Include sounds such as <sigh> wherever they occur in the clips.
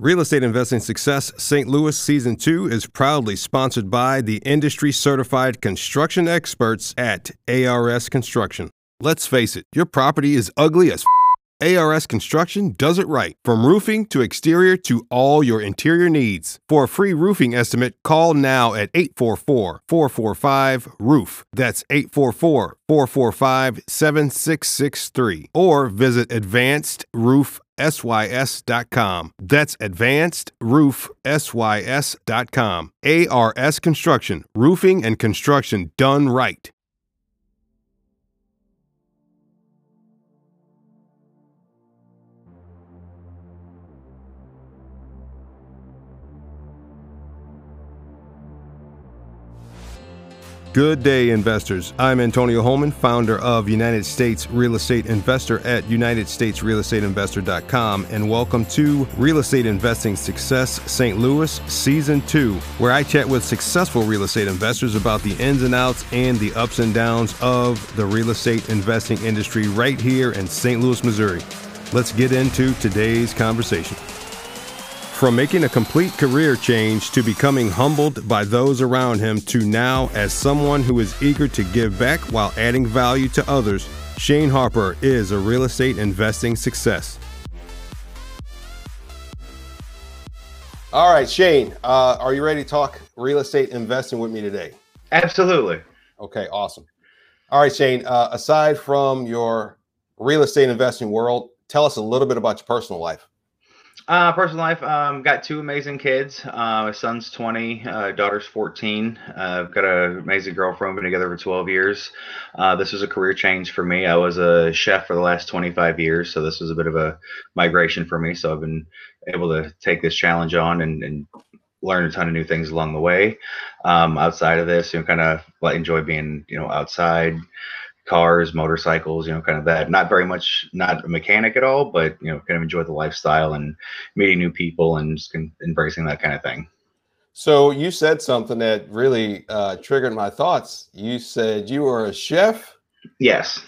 Real Estate Investing Success St. Louis Season 2 is proudly sponsored by the industry certified construction experts at ARS Construction. Let's face it, your property is ugly as f- ARS Construction does it right. From roofing to exterior to all your interior needs. For a free roofing estimate, call now at 844 445 ROOF. That's 844 445 7663. Or visit Advanced Roof sys.com. That's advancedroofsys.com. ARS Construction, roofing and construction done right. Good day, investors. I'm Antonio Holman, founder of United States Real Estate Investor at UnitedStatesRealEstateInvestor.com, and welcome to Real Estate Investing Success St. Louis Season 2, where I chat with successful real estate investors about the ins and outs and the ups and downs of the real estate investing industry right here in St. Louis, Missouri. Let's get into today's conversation. From making a complete career change to becoming humbled by those around him to now as someone who is eager to give back while adding value to others, Shane Harper is a real estate investing success. All right, Shane, uh, are you ready to talk real estate investing with me today? Absolutely. Okay, awesome. All right, Shane, uh, aside from your real estate investing world, tell us a little bit about your personal life. Uh, personal life, um, got two amazing kids. Uh, my son's 20, uh, daughter's 14. Uh, I've got an amazing girlfriend, been together for 12 years. Uh, this was a career change for me. I was a chef for the last 25 years, so this was a bit of a migration for me. So I've been able to take this challenge on and, and learn a ton of new things along the way. Um, outside of this, you know, kind of enjoy being, you know, outside cars, motorcycles, you know, kind of that. Not very much, not a mechanic at all, but you know, kind of enjoy the lifestyle and meeting new people and just embracing that kind of thing. So you said something that really uh, triggered my thoughts. You said you were a chef. Yes.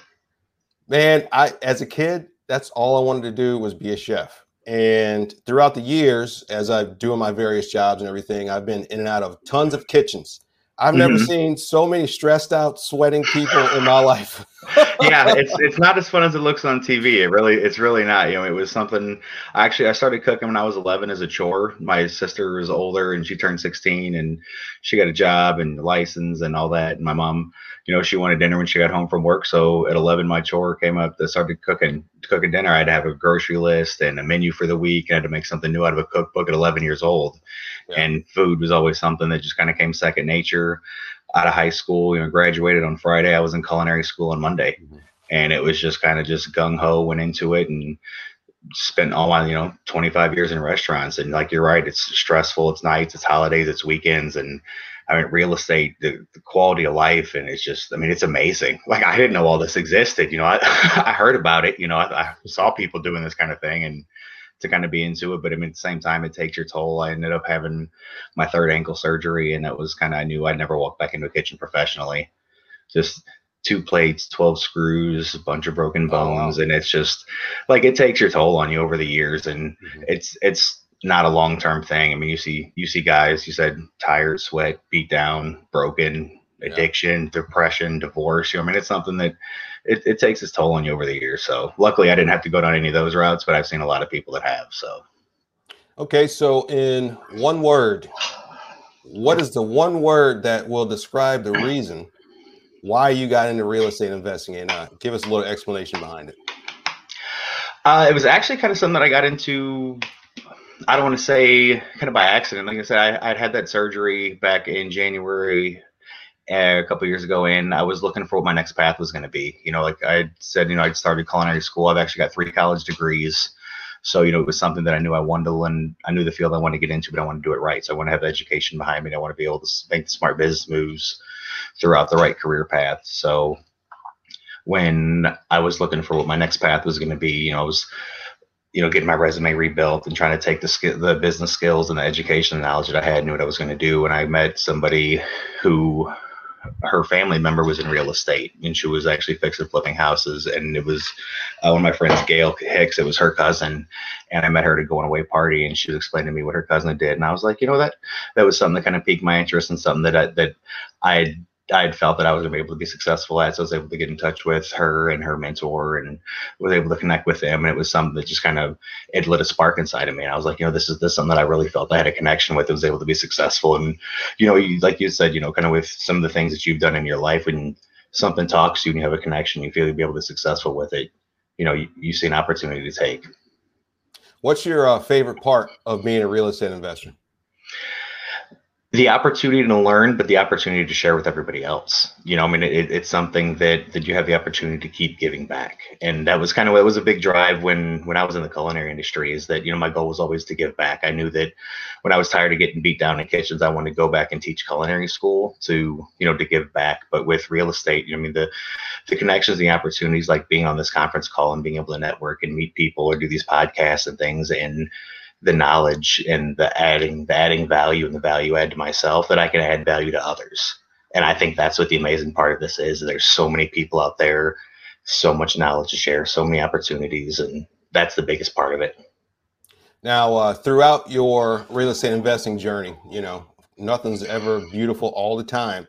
Man, I as a kid, that's all I wanted to do was be a chef. And throughout the years, as I'm doing my various jobs and everything, I've been in and out of tons of kitchens I've never mm-hmm. seen so many stressed out, sweating people in my life. <laughs> yeah, <laughs> it's it's not as fun as it looks on TV. It really it's really not. You know, it was something. Actually, I started cooking when I was 11 as a chore. My sister was older and she turned 16 and she got a job and license and all that. And my mom, you know, she wanted dinner when she got home from work. So at 11, my chore came up. I started cooking cooking dinner. I had to have a grocery list and a menu for the week. I had to make something new out of a cookbook at 11 years old yeah. and food was always something that just kind of came second nature out of high school you know graduated on friday i was in culinary school on monday mm-hmm. and it was just kind of just gung-ho went into it and spent all my you know 25 years in restaurants and like you're right it's stressful it's nights it's holidays it's weekends and I mean, real estate, the, the, quality of life, and it's just, I mean, it's amazing. Like I didn't know all this existed. You know, I, <laughs> I heard about it. You know, I, I, saw people doing this kind of thing, and to kind of be into it. But I mean, at the same time, it takes your toll. I ended up having my third ankle surgery, and that was kind of I knew I'd never walk back into a kitchen professionally. Just two plates, 12 screws, a bunch of broken bones. Oh, wow. And it's just like it takes your toll on you over the years. And mm-hmm. it's, it's, not a long term thing. I mean, you see, you see guys. You said tired, sweat, beat down, broken, addiction, yeah. depression, divorce. You know, I mean, it's something that it, it takes its toll on you over the years. So luckily, I didn't have to go down any of those routes, but I've seen a lot of people that have. So, okay. So, in one word, what is the one word that will describe the reason why you got into real estate investing? And uh, give us a little explanation behind it. Uh, it was actually kind of something that I got into I don't want to say kind of by accident. Like I said, I, would had that surgery back in January a couple years ago and I was looking for what my next path was going to be. You know, like I said, you know, I'd started culinary school. I've actually got three college degrees. So, you know, it was something that I knew I wanted to learn. I knew the field I wanted to get into, but I wanted to do it right. So I want to have education behind me. I want to be able to make the smart business moves throughout the right career path. So when I was looking for what my next path was going to be, you know, I was, you know, getting my resume rebuilt and trying to take the the business skills and the education and knowledge that I had, knew what I was going to do. And I met somebody who her family member was in real estate and she was actually fixing flipping houses. And it was uh, one of my friends, Gail Hicks, it was her cousin. And I met her at a going away party and she was explaining to me what her cousin did. And I was like, you know, that, that was something that kind of piqued my interest and something that I, that I I had felt that I was going to be able to be successful at. So I was able to get in touch with her and her mentor and was able to connect with them. And it was something that just kind of, it lit a spark inside of me. And I was like, you know, this is this is something that I really felt I had a connection with. It was able to be successful. And, you know, you, like you said, you know, kind of with some of the things that you've done in your life, when something talks to you and you have a connection, you feel you'll be able to be successful with it. You know, you, you see an opportunity to take. What's your uh, favorite part of being a real estate investor? The opportunity to learn, but the opportunity to share with everybody else. You know, I mean, it, it's something that that you have the opportunity to keep giving back, and that was kind of it was a big drive when when I was in the culinary industry. Is that you know my goal was always to give back. I knew that when I was tired of getting beat down in kitchens, I wanted to go back and teach culinary school to you know to give back. But with real estate, you know, I mean the the connections, the opportunities, like being on this conference call and being able to network and meet people or do these podcasts and things, and the knowledge and the adding the adding value and the value add to myself that I can add value to others. And I think that's what the amazing part of this is. There's so many people out there, so much knowledge to share, so many opportunities, and that's the biggest part of it. Now, uh, throughout your real estate investing journey, you know, nothing's ever beautiful all the time.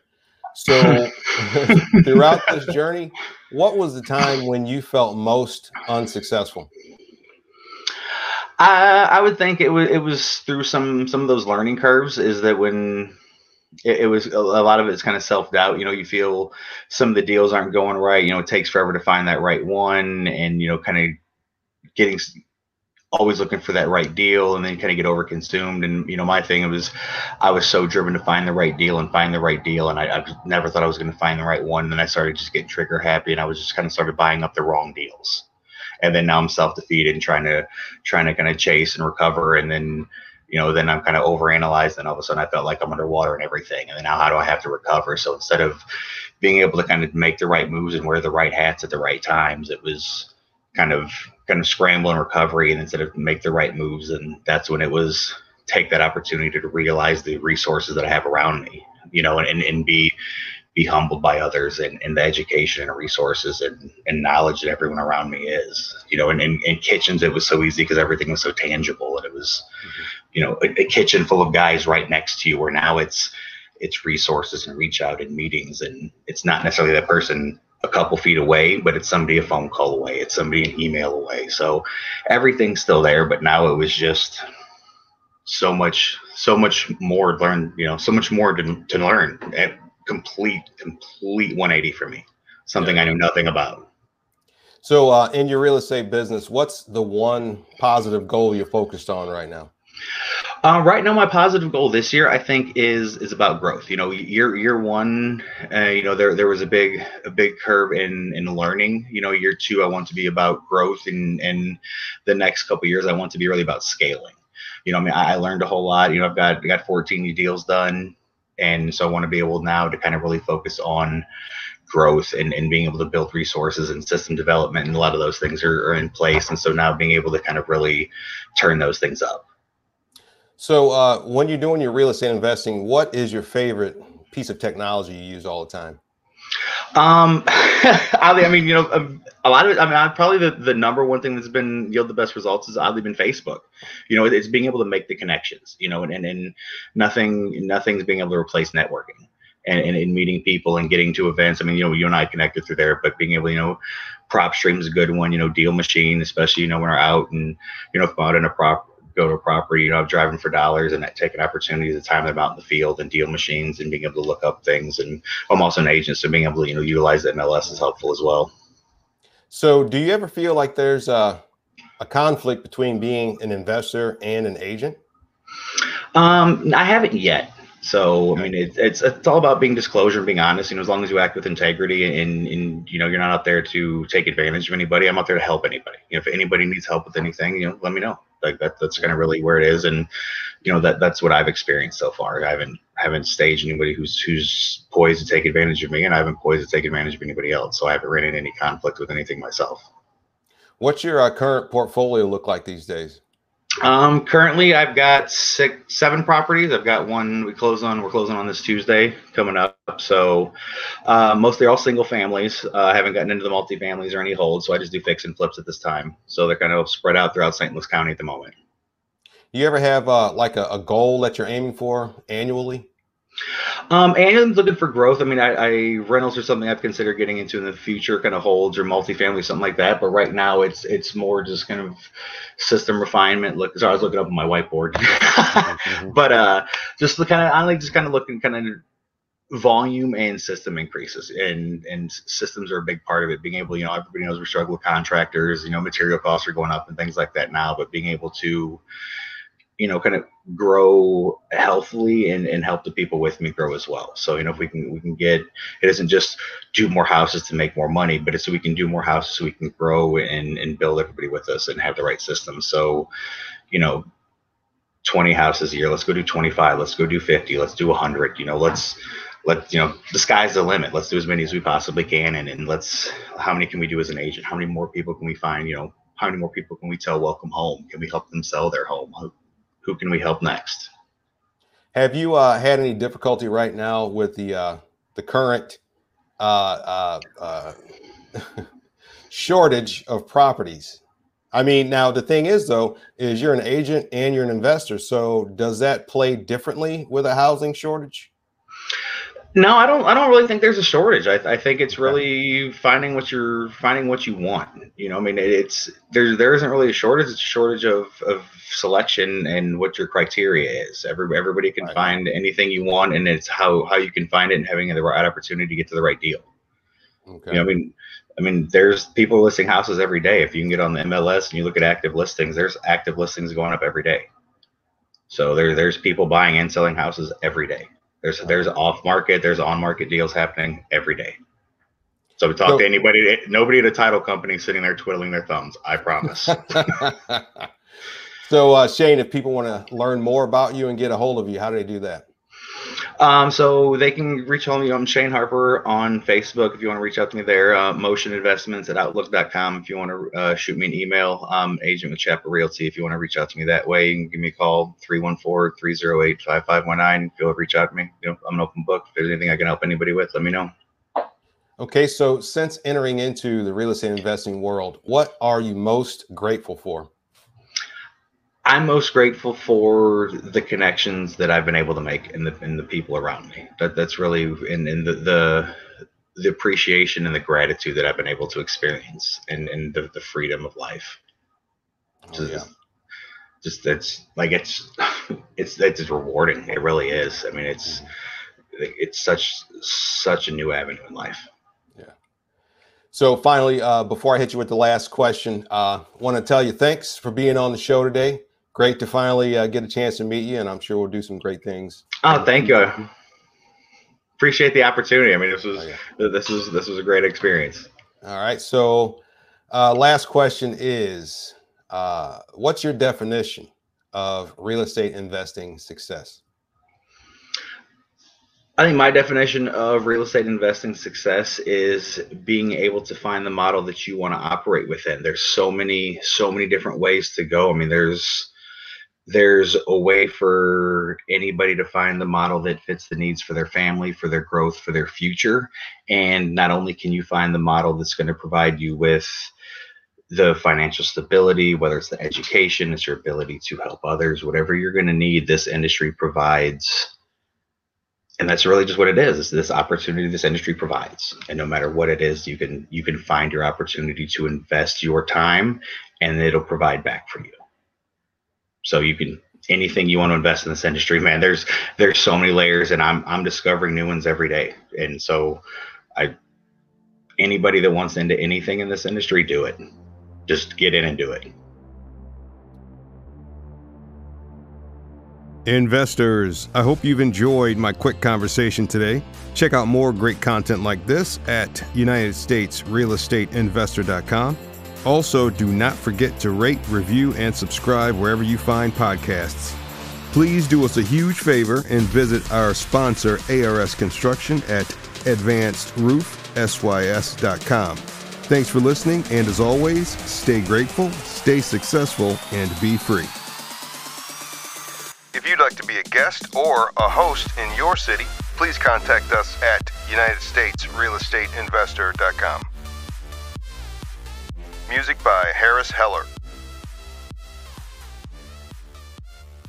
So, <laughs> throughout this journey, what was the time when you felt most unsuccessful? I, I would think it was it was through some some of those learning curves. Is that when it, it was a, lot of it's kind of self doubt. You know, you feel some of the deals aren't going right. You know, it takes forever to find that right one, and you know, kind of getting always looking for that right deal, and then kind of get over consumed. And you know, my thing was, I was so driven to find the right deal and find the right deal, and I, I never thought I was going to find the right one. And then I started just getting trigger happy, and I was just kind of started buying up the wrong deals and then now I'm self defeated and trying to trying to kind of chase and recover, and then you know then I'm kind of overanalyzed, and all of a sudden I felt like I'm underwater and everything, and then now how do I have to recover? So instead of being able to kind of make the right moves and wear the right hats at the right times, it was kind of kind of scramble and recovery, and instead of make the right moves, and that's when it was take that opportunity to realize the resources that I have around me, you know, and, and be be humbled by others and, and the education and resources and, and knowledge that everyone around me is. You know, and in, in kitchens, it was so easy because everything was so tangible and it was, mm-hmm. you know, a, a, kitchen full of guys right next to you where now it's, it's resources and reach out and meetings. And it's not necessarily that person a couple feet away, but it's somebody a phone call away. It's somebody an email away. So everything's still there, but now it was just so much, so much more learn, you know, so much more to, to learn complete, complete 180 for me. Something yeah. I knew nothing about. So, uh, in your real estate business, what's the one positive goal you're focused on right now? Uh, right now, my positive goal this year, I think, is is about growth. You know, year year one, uh, you know, there there was a big a big curve in in learning. You know, year two, I want to be about growth, and and the next couple years, I want to be really about scaling. You know, I mean, I, I learned a whole lot. You know, I've got I got 14 new deals done and so I want to be able now to kind of really focus on growth and, and being able to build resources and system development and a lot of those things are, are in place. And so now being able to kind of really turn those things up. So uh, when you're doing your real estate investing what is your favorite piece of technology you use all the time um, <laughs> I mean, you know, um, a lot of it. I mean, probably the, the number one thing that's been yield the best results is oddly been Facebook. You know, it's being able to make the connections. You know, and and, and nothing nothing's being able to replace networking and, and, meeting people and getting to events. I mean, you know, you and I connected through there, but being able, you know, PropStream is a good one. You know, Deal Machine, especially you know when we're out and you know if I'm out in a prop go to a property, you know, driving for dollars and taking opportunities to time them out in the field and deal machines and being able to look up things. And I'm also an agent, so being able to, you know, utilize the MLS is helpful as well. So do you ever feel like there's a, a conflict between being an investor and an agent? Um, I haven't yet. So I mean, it, it's it's all about being disclosure and being honest. You know, as long as you act with integrity and and you know you're not out there to take advantage of anybody. I'm out there to help anybody. You know, if anybody needs help with anything, you know, let me know. Like that, that's kind of really where it is, and you know that that's what I've experienced so far. I haven't haven't staged anybody who's who's poised to take advantage of me, and I haven't poised to take advantage of anybody else. So I haven't ran into any conflict with anything myself. What's your uh, current portfolio look like these days? Um, currently, I've got six, seven properties. I've got one we close on. We're closing on this Tuesday coming up. So, uh, mostly all single families. Uh, I haven't gotten into the multi-families or any holds, so I just do fix and flips at this time. So they're kind of spread out throughout St. Louis County at the moment. Do you ever have uh, like a, a goal that you're aiming for annually? Um, and looking for growth. I mean, I, I rentals are something I've considered getting into in the future, kind of holds or multifamily, something like that. But right now, it's it's more just kind of system refinement. Look, so I was looking up on my whiteboard, <laughs> but uh, just the kind of I like just kind of looking kind of volume and system increases and and systems are a big part of it being able you know everybody knows we struggle with contractors you know material costs are going up and things like that now but being able to you know, kind of grow healthily and, and help the people with me grow as well. So, you know, if we can we can get it isn't just do more houses to make more money, but it's so we can do more houses so we can grow and, and build everybody with us and have the right system. So, you know, 20 houses a year, let's go do 25, let's go do 50, let's do 100, you know, let's let you know the sky's the limit. Let's do as many as we possibly can and, and let's how many can we do as an agent? How many more people can we find? You know how many more people can we tell welcome home? Can we help them sell their home who can we help next? Have you uh, had any difficulty right now with the uh, the current uh, uh, uh <laughs> shortage of properties? I mean, now the thing is though, is you're an agent and you're an investor. So does that play differently with a housing shortage? No, I don't. I don't really think there's a shortage. I, I think it's really finding what you're finding what you want. You know, I mean, it's there. There isn't really a shortage. It's a shortage of of selection and what your criteria is. Every everybody can right. find anything you want, and it's how how you can find it and having the right opportunity to get to the right deal. Okay. You know, I mean, I mean, there's people listing houses every day. If you can get on the MLS and you look at active listings, there's active listings going up every day. So there, there's people buying and selling houses every day. There's there's off market, there's on market deals happening every day. So we talk so, to anybody, nobody at a title company sitting there twiddling their thumbs. I promise. <laughs> so uh, Shane, if people want to learn more about you and get a hold of you, how do they do that? Um, so they can reach out to me. I'm Shane Harper on Facebook if you want to reach out to me there. Uh, Motion Investments at Outlook.com if you want to uh, shoot me an email. Um, agent with Chapel Realty if you want to reach out to me that way. You can give me a call 314-308-5519. If you'll reach out to me, you know, I'm an open book. If there's anything I can help anybody with, let me know. Okay, so since entering into the real estate investing world, what are you most grateful for? I'm most grateful for the connections that I've been able to make and the and the people around me. That that's really in in the, the the appreciation and the gratitude that I've been able to experience and and the, the freedom of life. Oh, yeah. Just that's like it's <laughs> it's it's rewarding. It really is. I mean, it's it's such such a new avenue in life. Yeah. So finally, uh, before I hit you with the last question, uh, want to tell you thanks for being on the show today great to finally uh, get a chance to meet you, and I'm sure we'll do some great things. Oh, thank you. Appreciate the opportunity. I mean, this was oh, yeah. this was this was a great experience. All right. So, uh, last question is, uh, what's your definition of real estate investing success? I think my definition of real estate investing success is being able to find the model that you want to operate within. There's so many, so many different ways to go. I mean, there's there's a way for anybody to find the model that fits the needs for their family, for their growth, for their future. And not only can you find the model that's going to provide you with the financial stability, whether it's the education, it's your ability to help others, whatever you're going to need, this industry provides. And that's really just what it is. This opportunity this industry provides. And no matter what it is, you can you can find your opportunity to invest your time and it'll provide back for you. So you can anything you want to invest in this industry, man. There's there's so many layers, and I'm I'm discovering new ones every day. And so, I anybody that wants into anything in this industry, do it. Just get in and do it. Investors, I hope you've enjoyed my quick conversation today. Check out more great content like this at UnitedStatesRealEstateInvestor.com. Also, do not forget to rate, review, and subscribe wherever you find podcasts. Please do us a huge favor and visit our sponsor, ARS Construction, at advancedroofsys.com. Thanks for listening, and as always, stay grateful, stay successful, and be free. If you'd like to be a guest or a host in your city, please contact us at UnitedStatesRealEstateInvestor.com. Music by Harris Heller.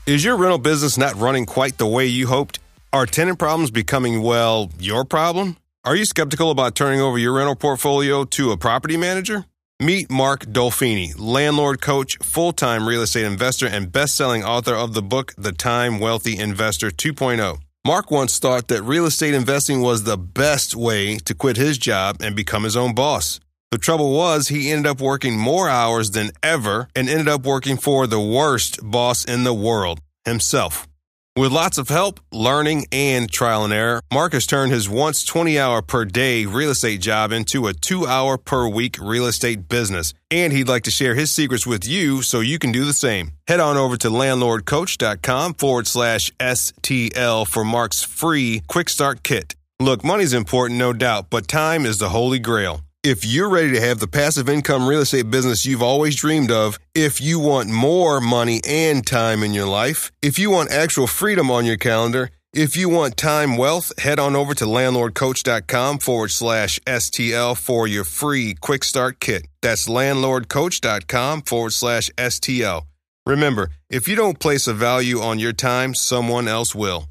Is your rental business not running quite the way you hoped? Are tenant problems becoming, well, your problem? Are you skeptical about turning over your rental portfolio to a property manager? Meet Mark Dolfini, landlord coach, full time real estate investor, and best selling author of the book, The Time Wealthy Investor 2.0. Mark once thought that real estate investing was the best way to quit his job and become his own boss. The trouble was, he ended up working more hours than ever and ended up working for the worst boss in the world himself. With lots of help, learning, and trial and error, Mark's turned his once 20 hour per day real estate job into a two hour per week real estate business. And he'd like to share his secrets with you so you can do the same. Head on over to landlordcoach.com forward slash STL for Mark's free quick start kit. Look, money's important, no doubt, but time is the holy grail. If you're ready to have the passive income real estate business you've always dreamed of, if you want more money and time in your life, if you want actual freedom on your calendar, if you want time wealth, head on over to landlordcoach.com forward slash STL for your free quick start kit. That's landlordcoach.com forward slash STL. Remember, if you don't place a value on your time, someone else will.